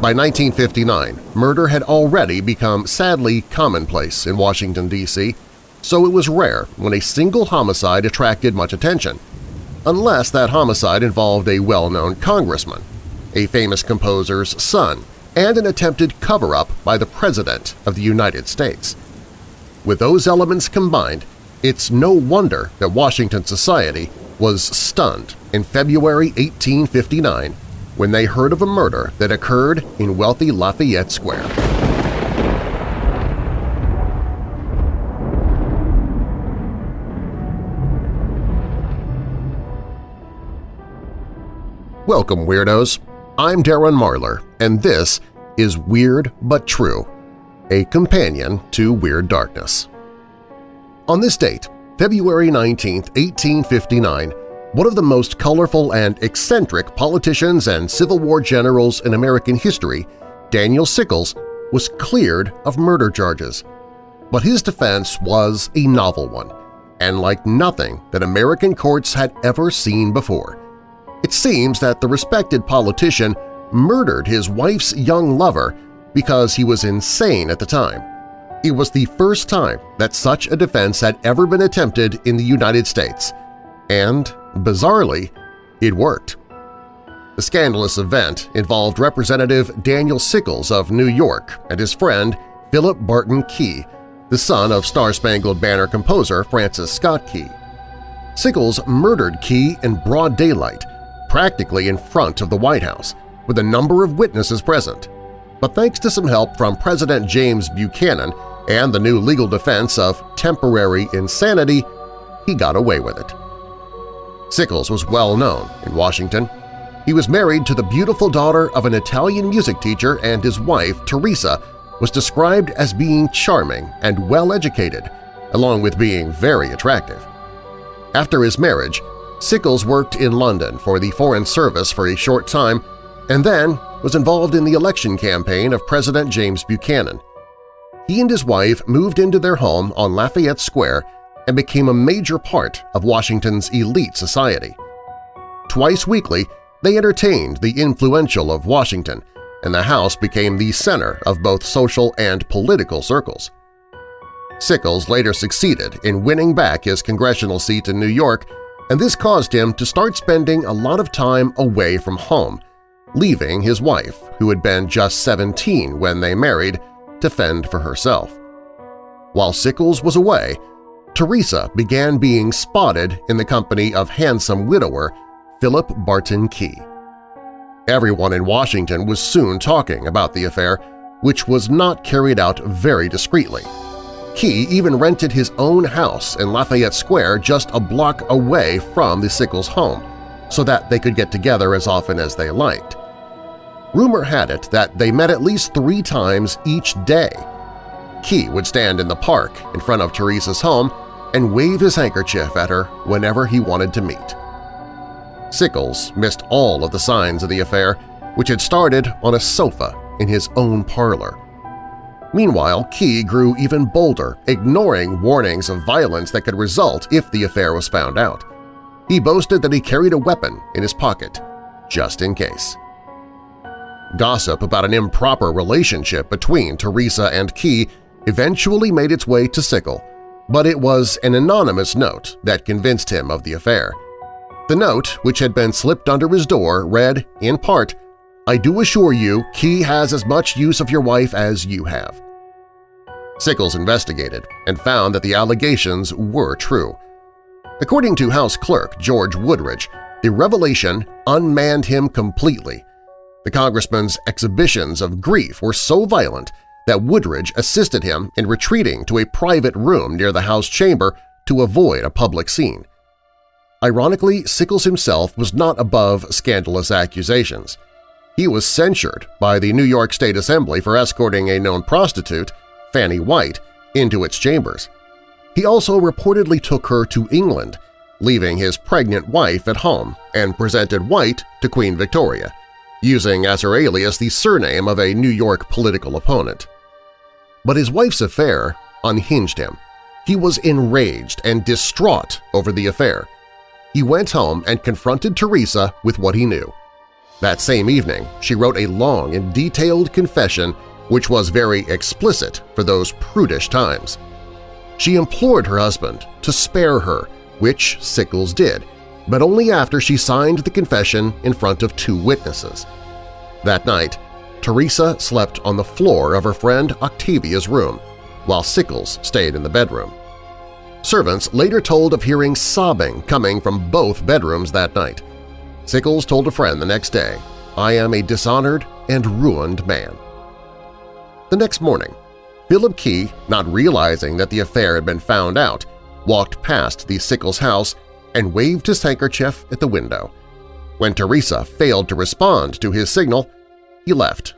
By 1959, murder had already become sadly commonplace in Washington, D.C., so it was rare when a single homicide attracted much attention, unless that homicide involved a well-known congressman, a famous composer's son, and an attempted cover-up by the President of the United States. With those elements combined, it's no wonder that Washington society was stunned in February 1859 when they heard of a murder that occurred in wealthy Lafayette Square. Welcome, Weirdos! I'm Darren Marlar, and this is Weird But True, a companion to Weird Darkness. On this date, February 19, 1859, one of the most colorful and eccentric politicians and Civil War generals in American history, Daniel Sickles, was cleared of murder charges. But his defense was a novel one, and like nothing that American courts had ever seen before. It seems that the respected politician murdered his wife's young lover because he was insane at the time. It was the first time that such a defense had ever been attempted in the United States, and, bizarrely, it worked. The scandalous event involved Representative Daniel Sickles of New York and his friend Philip Barton Key, the son of Star-Spangled Banner composer Francis Scott Key. Sickles murdered Key in broad daylight, practically in front of the White House, with a number of witnesses present. But thanks to some help from President James Buchanan and the new legal defense of temporary insanity, he got away with it. Sickles was well known in Washington. He was married to the beautiful daughter of an Italian music teacher and his wife, Teresa, was described as being charming and well-educated, along with being very attractive. After his marriage, Sickles worked in London for the Foreign Service for a short time and then was involved in the election campaign of President James Buchanan. He and his wife moved into their home on Lafayette Square and became a major part of Washington's elite society. Twice weekly, they entertained the influential of Washington, and the house became the center of both social and political circles. Sickles later succeeded in winning back his congressional seat in New York, and this caused him to start spending a lot of time away from home, leaving his wife, who had been just 17 when they married, to fend for herself. While Sickles was away, Teresa began being spotted in the company of handsome widower Philip Barton Key. Everyone in Washington was soon talking about the affair, which was not carried out very discreetly. Key even rented his own house in Lafayette Square just a block away from the Sickles home so that they could get together as often as they liked. Rumor had it that they met at least three times each day. Key would stand in the park in front of Teresa's home and wave his handkerchief at her whenever he wanted to meet. Sickles missed all of the signs of the affair, which had started on a sofa in his own parlor. Meanwhile, Key grew even bolder, ignoring warnings of violence that could result if the affair was found out. He boasted that he carried a weapon in his pocket, just in case. Gossip about an improper relationship between Teresa and Key eventually made its way to Sickle, but it was an anonymous note that convinced him of the affair. The note, which had been slipped under his door, read, in part, I do assure you Key has as much use of your wife as you have. Sickles investigated and found that the allegations were true. According to House Clerk George Wooldridge, the revelation unmanned him completely the congressman's exhibitions of grief were so violent that Wooldridge assisted him in retreating to a private room near the House chamber to avoid a public scene. Ironically, Sickles himself was not above scandalous accusations. He was censured by the New York State Assembly for escorting a known prostitute, Fanny White, into its chambers. He also reportedly took her to England, leaving his pregnant wife at home, and presented White to Queen Victoria using as her alias the surname of a New York political opponent. But his wife's affair unhinged him. He was enraged and distraught over the affair. He went home and confronted Teresa with what he knew. That same evening, she wrote a long and detailed confession which was very explicit for those prudish times. She implored her husband to spare her, which Sickles did, but only after she signed the confession in front of two witnesses. That night, Teresa slept on the floor of her friend Octavia's room, while Sickles stayed in the bedroom. Servants later told of hearing sobbing coming from both bedrooms that night. Sickles told a friend the next day, I am a dishonored and ruined man. The next morning, Philip Key, not realizing that the affair had been found out, walked past the Sickles house and waved his handkerchief at the window. When Teresa failed to respond to his signal, he left,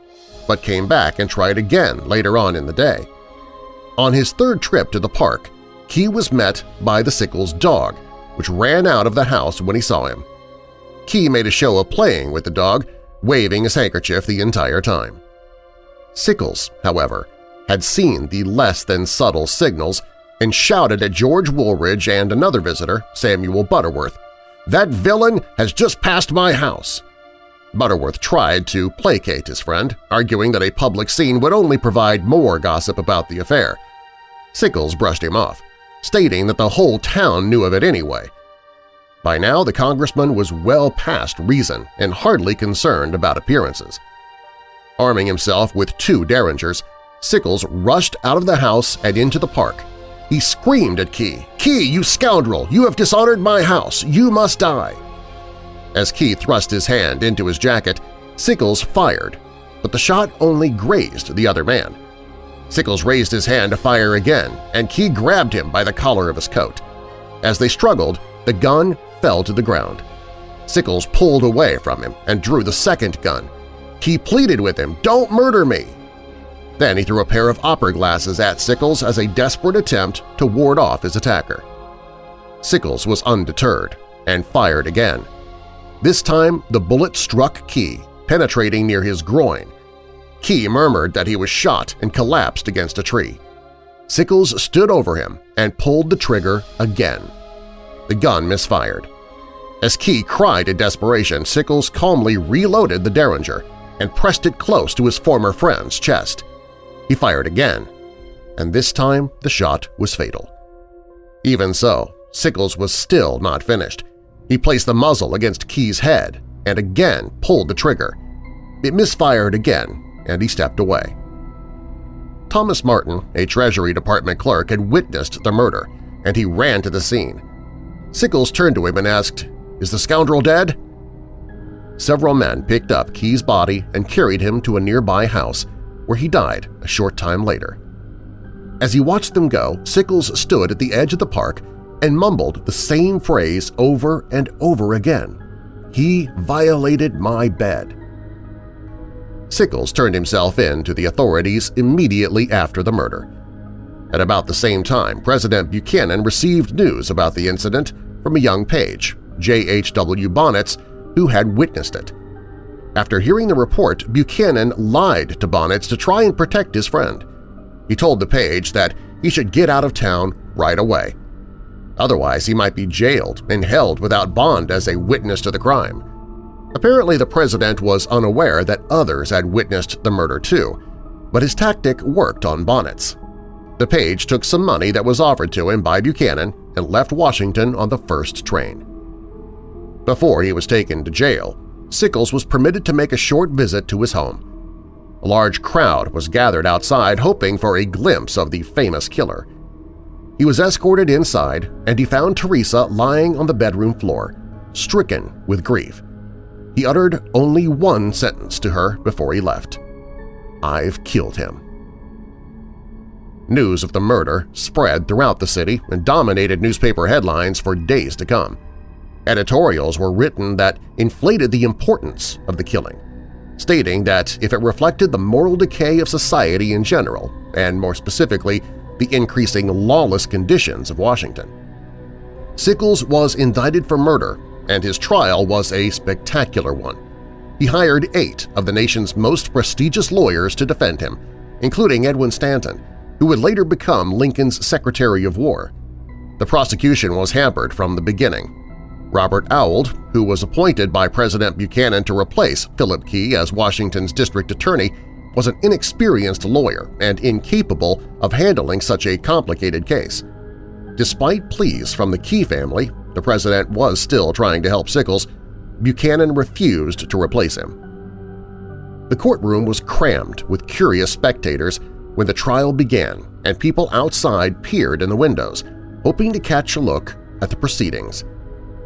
but came back and tried again later on in the day. On his third trip to the park, Key was met by the Sickles dog, which ran out of the house when he saw him. Key made a show of playing with the dog, waving his handkerchief the entire time. Sickles, however, had seen the less than subtle signals and shouted at George Wooldridge and another visitor, Samuel Butterworth, "'That villain has just passed my house!' Butterworth tried to placate his friend, arguing that a public scene would only provide more gossip about the affair. Sickles brushed him off, stating that the whole town knew of it anyway. By now, the congressman was well past reason and hardly concerned about appearances. Arming himself with two derringers, Sickles rushed out of the house and into the park. He screamed at Key, "'Key, you scoundrel! You have dishonored my house! You must die!' As Key thrust his hand into his jacket, Sickles fired, but the shot only grazed the other man. Sickles raised his hand to fire again, and Key grabbed him by the collar of his coat. As they struggled, the gun fell to the ground. Sickles pulled away from him and drew the second gun. Key pleaded with him, "'Don't murder me!' Then he threw a pair of opera glasses at Sickles as a desperate attempt to ward off his attacker. Sickles was undeterred and fired again. This time the bullet struck Key, penetrating near his groin. Key murmured that he was shot and collapsed against a tree. Sickles stood over him and pulled the trigger again. The gun misfired. As Key cried in desperation, Sickles calmly reloaded the Derringer and pressed it close to his former friend's chest. He fired again, and this time the shot was fatal. Even so, Sickles was still not finished. He placed the muzzle against Key's head and again pulled the trigger. It misfired again, and he stepped away. Thomas Martin, a Treasury Department clerk, had witnessed the murder, and he ran to the scene. Sickles turned to him and asked, "'Is the scoundrel dead?' Several men picked up Key's body and carried him to a nearby house, where he died a short time later. As he watched them go, Sickles stood at the edge of the park and mumbled the same phrase over and over again. He violated my bed. Sickles turned himself in to the authorities immediately after the murder. At about the same time, President Buchanan received news about the incident from a young page, J.H.W. Bonitz, who had witnessed it. After hearing the report, Buchanan lied to Bonitz to try and protect his friend. He told the page that he should get out of town right away. Otherwise, he might be jailed and held without bond as a witness to the crime. Apparently, the president was unaware that others had witnessed the murder too, but his tactic worked on Bonitz. The page took some money that was offered to him by Buchanan and left Washington on the first train. Before he was taken to jail, Sickles was permitted to make a short visit to his home. A large crowd was gathered outside hoping for a glimpse of the famous killer. He was escorted inside and he found Teresa lying on the bedroom floor, stricken with grief. He uttered only one sentence to her before he left. I've killed him. News of the murder spread throughout the city and dominated newspaper headlines for days to come. Editorials were written that inflated the importance of the killing, stating that if it reflected the moral decay of society in general, and more specifically the increasing lawless conditions of Washington. Sickles was indicted for murder, and his trial was a spectacular one. He hired eight of the nation's most prestigious lawyers to defend him, including Edwin Stanton, who would later become Lincoln's Secretary of War. The prosecution was hampered from the beginning, Robert Ould, who was appointed by President Buchanan to replace Philip Key as Washington's district attorney, was an inexperienced lawyer and incapable of handling such a complicated case. Despite pleas from the Key family, the president was still trying to help Sickles, Buchanan refused to replace him. The courtroom was crammed with curious spectators when the trial began and people outside peered in the windows, hoping to catch a look at the proceedings.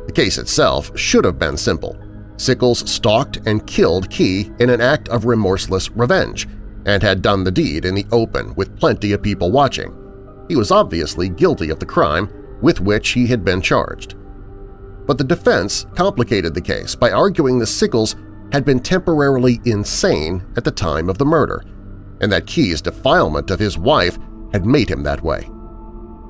The case itself should have been simple. Sickles stalked and killed Key in an act of remorseless revenge and had done the deed in the open with plenty of people watching. He was obviously guilty of the crime with which he had been charged. But the defense complicated the case by arguing that Sickles had been temporarily insane at the time of the murder, and that Key's defilement of his wife had made him that way.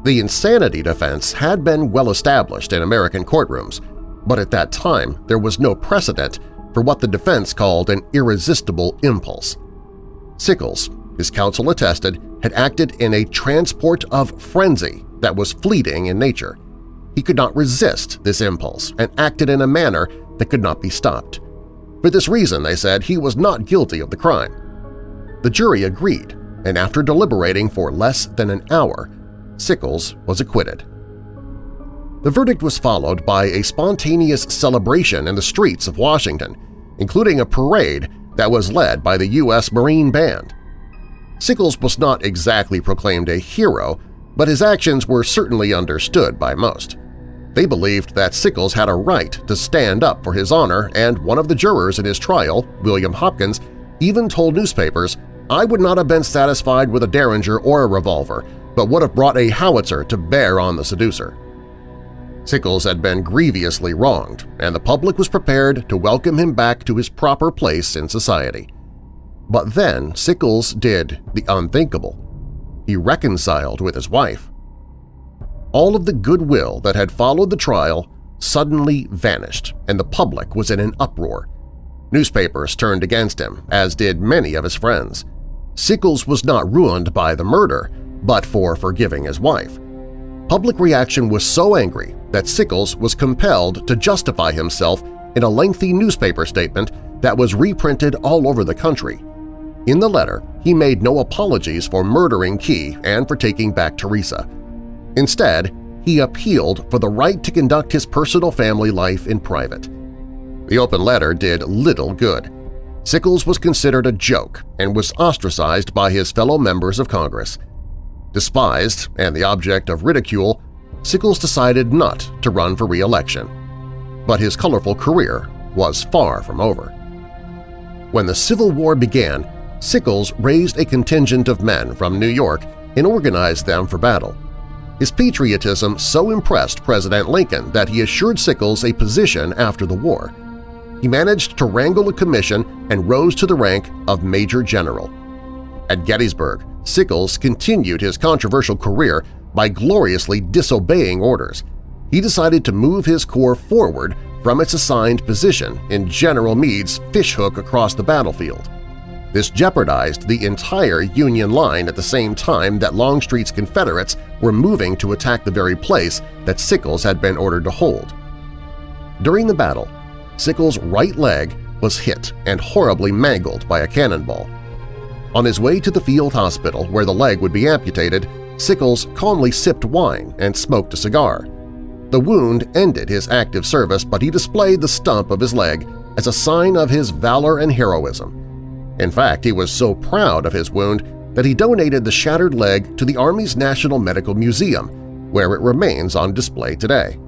The insanity defense had been well established in American courtrooms, but at that time there was no precedent for what the defense called an irresistible impulse. Sickles, his counsel attested, had acted in a transport of frenzy that was fleeting in nature. He could not resist this impulse and acted in a manner that could not be stopped. For this reason, they said, he was not guilty of the crime. The jury agreed, and after deliberating for less than an hour, Sickles was acquitted. The verdict was followed by a spontaneous celebration in the streets of Washington, including a parade that was led by the U.S. Marine Band. Sickles was not exactly proclaimed a hero, but his actions were certainly understood by most. They believed that Sickles had a right to stand up for his honor, and one of the jurors in his trial, William Hopkins, even told newspapers, I would not have been satisfied with a derringer or a revolver, but would have brought a howitzer to bear on the seducer. Sickles had been grievously wronged, and the public was prepared to welcome him back to his proper place in society. But then Sickles did the unthinkable. He reconciled with his wife. All of the goodwill that had followed the trial suddenly vanished, and the public was in an uproar. Newspapers turned against him, as did many of his friends. Sickles was not ruined by the murder, but for forgiving his wife. Public reaction was so angry that Sickles was compelled to justify himself in a lengthy newspaper statement that was reprinted all over the country. In the letter, he made no apologies for murdering Key and for taking back Teresa. Instead, he appealed for the right to conduct his personal family life in private. The open letter did little good. Sickles was considered a joke and was ostracized by his fellow members of Congress. Despised and the object of ridicule, Sickles decided not to run for re-election. But his colorful career was far from over. When the Civil War began, Sickles raised a contingent of men from New York and organized them for battle. His patriotism so impressed President Lincoln that he assured Sickles a position after the war. He managed to wrangle a commission and rose to the rank of Major General. At Gettysburg, Sickles continued his controversial career by gloriously disobeying orders. He decided to move his corps forward from its assigned position in General Meade's fishhook across the battlefield. This jeopardized the entire Union line at the same time that Longstreet's Confederates were moving to attack the very place that Sickles had been ordered to hold. During the battle, Sickles' right leg was hit and horribly mangled by a cannonball. On his way to the field hospital where the leg would be amputated, Sickles calmly sipped wine and smoked a cigar. The wound ended his active service, but he displayed the stump of his leg as a sign of his valor and heroism. In fact, he was so proud of his wound that he donated the shattered leg to the Army's National Medical Museum, where it remains on display today.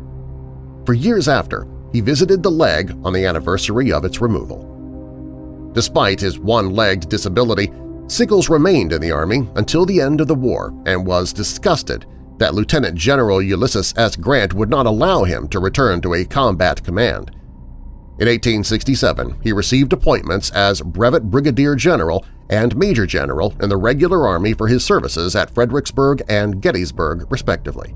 For years after, he visited the leg on the anniversary of its removal. Despite his one-legged disability, Sickles remained in the Army until the end of the war and was disgusted that Lieutenant General Ulysses S. Grant would not allow him to return to a combat command. In 1867, he received appointments as Brevet Brigadier General and Major General in the regular Army for his services at Fredericksburg and Gettysburg, respectively.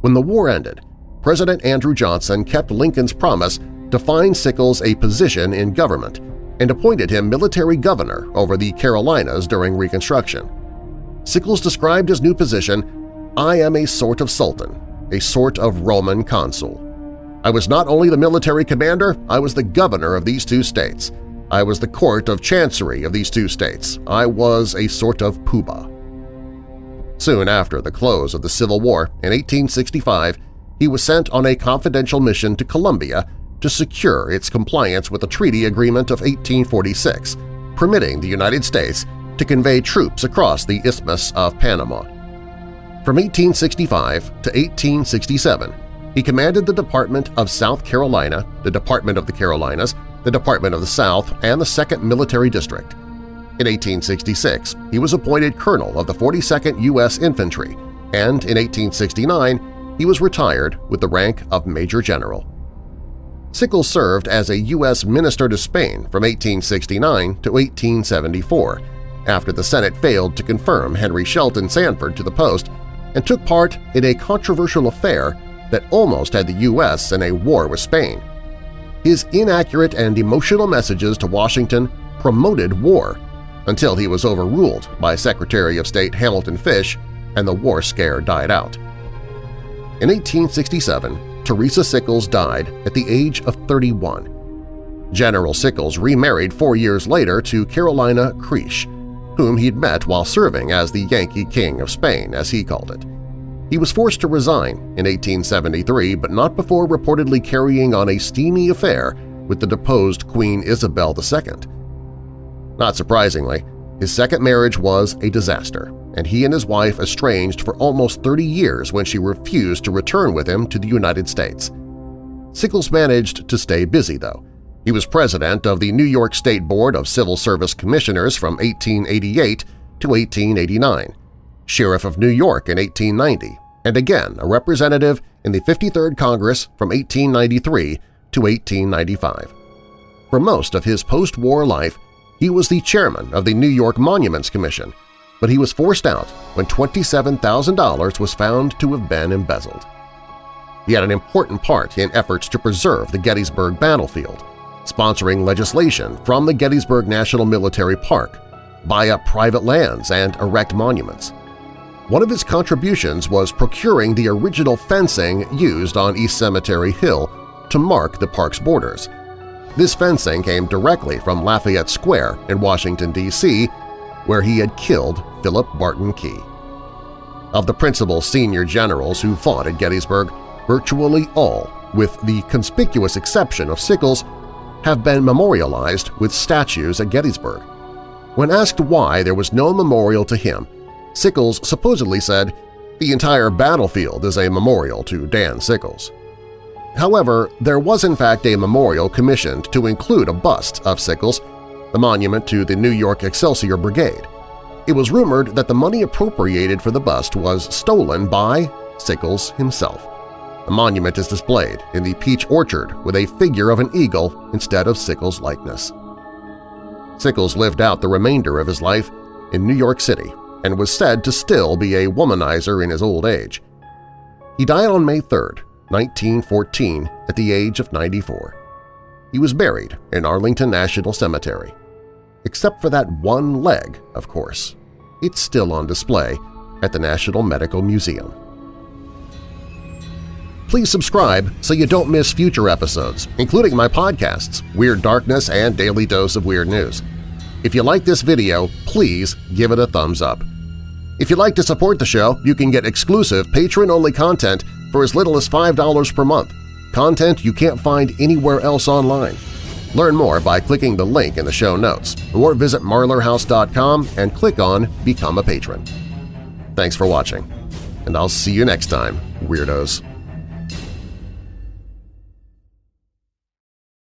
When the war ended, President Andrew Johnson kept Lincoln's promise to find Sickles a position in government and appointed him military governor over the Carolinas during Reconstruction. Sickles described his new position, I am a sort of sultan, a sort of Roman consul. I was not only the military commander, I was the governor of these two states. I was the court of chancery of these two states. I was a sort of poobah. Soon after the close of the Civil War in 1865, he was sent on a confidential mission to Colombia to secure its compliance with the treaty agreement of 1846, permitting the United States to convey troops across the Isthmus of Panama. From 1865 to 1867, he commanded the Department of South Carolina, the Department of the Carolinas, the Department of the South, and the 2nd Military District. In 1866, he was appointed colonel of the 42nd U.S. Infantry, and in 1869 he was retired with the rank of Major General. Sickles served as a U.S. minister to Spain from 1869 to 1874, after the Senate failed to confirm Henry Shelton Sanford to the post and took part in a controversial affair that almost had the U.S. in a war with Spain. His inaccurate and emotional messages to Washington promoted war until he was overruled by Secretary of State Hamilton Fish and the war scare died out. In 1867, Teresa Sickles died at the age of 31. General Sickles remarried four years later to Carolina Creech, whom he'd met while serving as the Yankee King of Spain, as he called it. He was forced to resign in 1873, but not before reportedly carrying on a steamy affair with the deposed Queen Isabel II. Not surprisingly, his second marriage was a disaster, and he and his wife estranged for almost 30 years when she refused to return with him to the United States. Sickles managed to stay busy, though. He was president of the New York State Board of Civil Service Commissioners from 1888 to 1889, Sheriff of New York in 1890, and again a representative in the 53rd Congress from 1893 to 1895. For most of his post-war life, he was the chairman of the New York Monuments Commission, but he was forced out when $27,000 was found to have been embezzled. He had an important part in efforts to preserve the Gettysburg battlefield, sponsoring legislation from the Gettysburg National Military Park, buy up private lands, and erect monuments. One of his contributions was procuring the original fencing used on East Cemetery Hill to mark the park's borders. This fencing came directly from Lafayette Square in Washington, D.C., where he had killed Philip Barton Key. Of the principal senior generals who fought at Gettysburg, virtually all, with the conspicuous exception of Sickles, have been memorialized with statues at Gettysburg. When asked why there was no memorial to him, Sickles supposedly said, the entire battlefield is a memorial to Dan Sickles. However, there was in fact a memorial commissioned to include a bust of Sickles, the monument to the New York Excelsior Brigade. It was rumored that the money appropriated for the bust was stolen by Sickles himself. The monument is displayed in the Peach Orchard with a figure of an eagle instead of Sickles' likeness. Sickles lived out the remainder of his life in New York City and was said to still be a womanizer in his old age. He died on May 3, 1914, at the age of 94. He was buried in Arlington National Cemetery. Except for that one leg, of course. It's still on display at the National Medical Museum. Please subscribe so you don't miss future episodes, including my podcasts, Weird Darkness and Daily Dose of Weird News. If you like this video, please give it a thumbs up. If you'd like to support the show, you can get exclusive patron-only content for as little as $5 per month, content you can't find anywhere else online. Learn more by clicking the link in the show notes or visit marlarhouse.com and click on Become a Patron. Thanks for watching, and I'll see you next time, Weirdos!